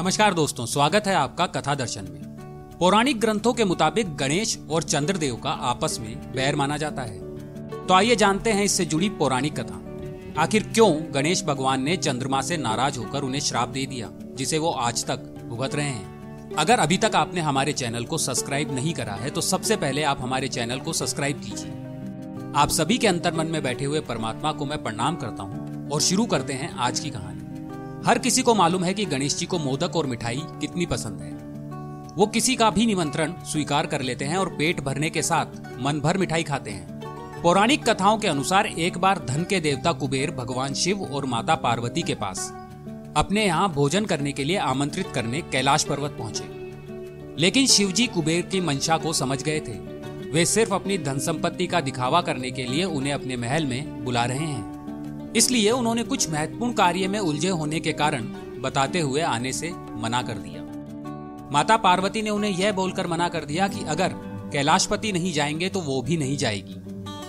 नमस्कार दोस्तों, स्वागत है आपका कथा दर्शन में। पौराणिक ग्रंथों के मुताबिक गणेश और चंद्रदेव का आपस में बैर माना जाता है। तो आइए जानते हैं इससे जुड़ी पौराणिक कथा। आखिर क्यों गणेश भगवान ने चंद्रमा से नाराज़ होकर उन्हें श्राप दे दिया, जिसे वो आज तक भुगत रहे हैं? अगर अभी तक आपने हमारे चैनल को सब्सक्राइब नहीं करा है तो सबसे पहले आप हमारे चैनल को सब्सक्राइब कीजिए। आप सभी के अंतर मन में बैठे हुए परमात्मा को मैं प्रणाम करता हूँ, और शुरू करते हैं आज की कहानी। हर किसी को मालूम है कि गणेश जी को मोदक और मिठाई कितनी पसंद है। वो किसी का भी निमंत्रण स्वीकार कर लेते हैं और पेट भरने के साथ मन भर मिठाई खाते हैं। पौराणिक कथाओं के अनुसार एक बार धन के देवता कुबेर भगवान शिव और माता पार्वती के पास अपने यहाँ भोजन करने के लिए आमंत्रित करने कैलाश पर्वत पहुँचे। लेकिन शिवजी कुबेर की मंशा को समझ गए थे। वे सिर्फ़ अपनी धन संपत्ति का दिखावा करने के लिए उन्हें अपने महल में बुला रहे हैं। इसलिए उन्होंने कुछ महत्वपूर्ण कार्य में उलझे होने के कारण बताते हुए आने से मना कर दिया। माता पार्वती ने उन्हें यह बोलकर मना कर दिया कि अगर कैलाशपति नहीं जाएँगे तो वो भी नहीं जाएगी।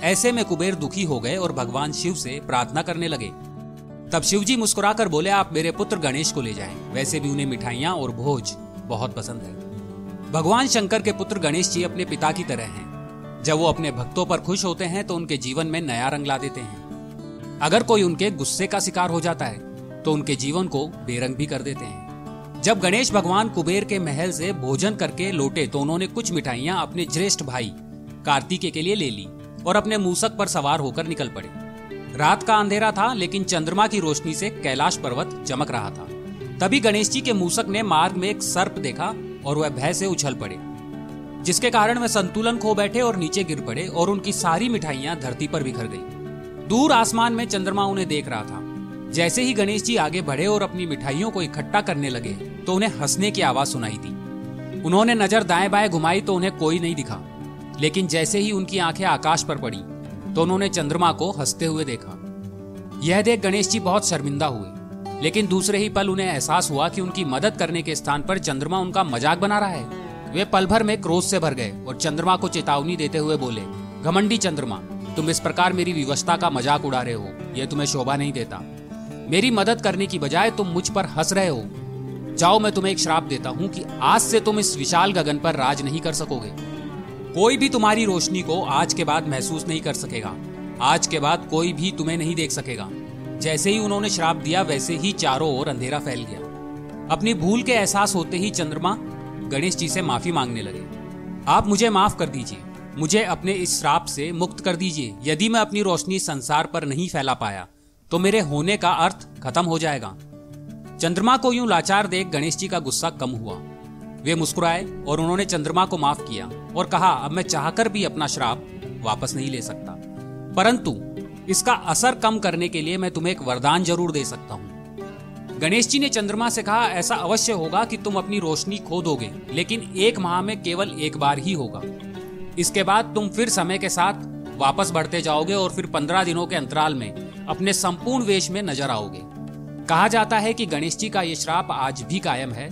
ऐसे में कुबेर दुखी हो गए और भगवान शिव से प्रार्थना करने लगे। तब शिव शिवजी मुस्कुराकर बोले, आप मेरे पुत्र गणेश को ले जाएँ। वैसे भी उन्हें मिठाइयाँ और भोज बहुत पसंद है। भगवान शंकर के पुत्र गणेश जी अपने पिता की तरह हैं। जब वो अपने भक्तों पर खुश होते हैं तो उनके जीवन में नया रंग ला देते हैं। अगर कोई उनके गुस्से का शिकार हो जाता है तो उनके जीवन को बेरंग भी कर देते हैं। जब गणेश भगवान कुबेर के महल से भोजन करके लौटे तो उन्होंने कुछ मिठाइयाँ अपने ज्येष्ठ भाई कार्तिके के लिए ले ली और अपने मूसक पर सवार होकर निकल पड़े। रात का अंधेरा था, लेकिन चंद्रमा की रोशनी से कैलाश पर्वत चमक रहा था। तभी गणेश जी के मूसक ने मार्ग में एक सर्प देखा और वह भय से उछल पड़े, जिसके कारण वे संतुलन खो बैठे और नीचे गिर पड़े और उनकी सारी मिठाइयाँ धरती पर बिखर गई। दूर आसमान में चंद्रमा उन्हें देख रहा था। जैसे ही गणेश जी आगे बढ़े और अपनी मिठाइयों को इकट्ठा करने लगे तो उन्हें हंसने की आवाज़ सुनाई दी। उन्होंने नज़र दाएँ बाएँ घुमाई तो उन्हें कोई नहीं दिखा। लेकिन जैसे ही उनकी आँखें आकाश पर पड़ी तो उन्होंने चंद्रमा को हँसते हुए देखा। यह देख गणेश जी बहुत शर्मिंदा हुए। लेकिन दूसरे ही पल उन्हें एहसास हुआ कि उनकी मदद करने के स्थान पर चंद्रमा उनका मज़ाक बना रहा है। वे पल भर में क्रोध से भर गए और चंद्रमा को चेतावनी देते हुए बोले, घमंडी चंद्रमा तुम इस प्रकार मेरी व्यवस्था का मज़ाक उड़ा रहे हो। यह तुम्हें शोभा नहीं देता। मेरी मदद करने की बजाय तुम मुझ पर हंस रहे हो। जाओ, मैं तुम्हें एक श्राप देता हूँ कि आज से तुम इस विशाल गगन पर राज नहीं कर सकोगे। कोई भी तुम्हारी रोशनी को आज के बाद महसूस नहीं कर सकेगा। आज के बाद कोई भी तुम्हें नहीं देख सकेगा। जैसे ही उन्होंने श्राप दिया, वैसे ही चारों ओर अंधेरा फैल गया। अपनी भूल के एहसास होते ही चंद्रमा गणेश जी से माफ़ी मांगने लगे। आप मुझे माफ़ कर दीजिए। मुझे अपने इस श्राप से मुक्त कर दीजिए। यदि मैं अपनी रोशनी संसार पर नहीं फैला पाया तो मेरे होने का अर्थ खत्म हो जाएगा। चंद्रमा को यूँ लाचार देख गणेश जी का गुस्सा कम हुआ। वे मुस्कुराए और उन्होंने चंद्रमा को माफ़ किया और कहा, अब मैं चाहकर भी अपना श्राप वापस नहीं ले सकता। परंतु इसका असर कम करने के लिए मैं तुम्हें एक वरदान ज़रूर दे सकता हूँ। गणेश जी ने चंद्रमा से कहा, ऐसा अवश्य होगा कि तुम अपनी रोशनी खो दोगे, लेकिन एक माह में केवल एक बार ही होगा। इसके बाद तुम फिर समय के साथ वापस बढ़ते जाओगे और फिर पंद्रह दिनों के अंतराल में अपने संपूर्ण वेश में नज़र आओगे। कहा जाता है कि गणेश जी का ये श्राप आज भी कायम है।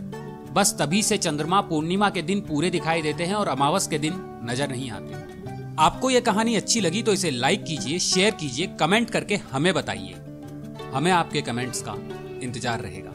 बस तभी से चंद्रमा पूर्णिमा के दिन पूरे दिखाई देते हैं और अमावस के दिन नज़र नहीं आते। आपको ये कहानी अच्छी लगी तो इसे लाइक कीजिए, शेयर कीजिए, कमेंट करके हमें बताइए। हमें आपके कमेंट्स का इंतज़ार रहेगा।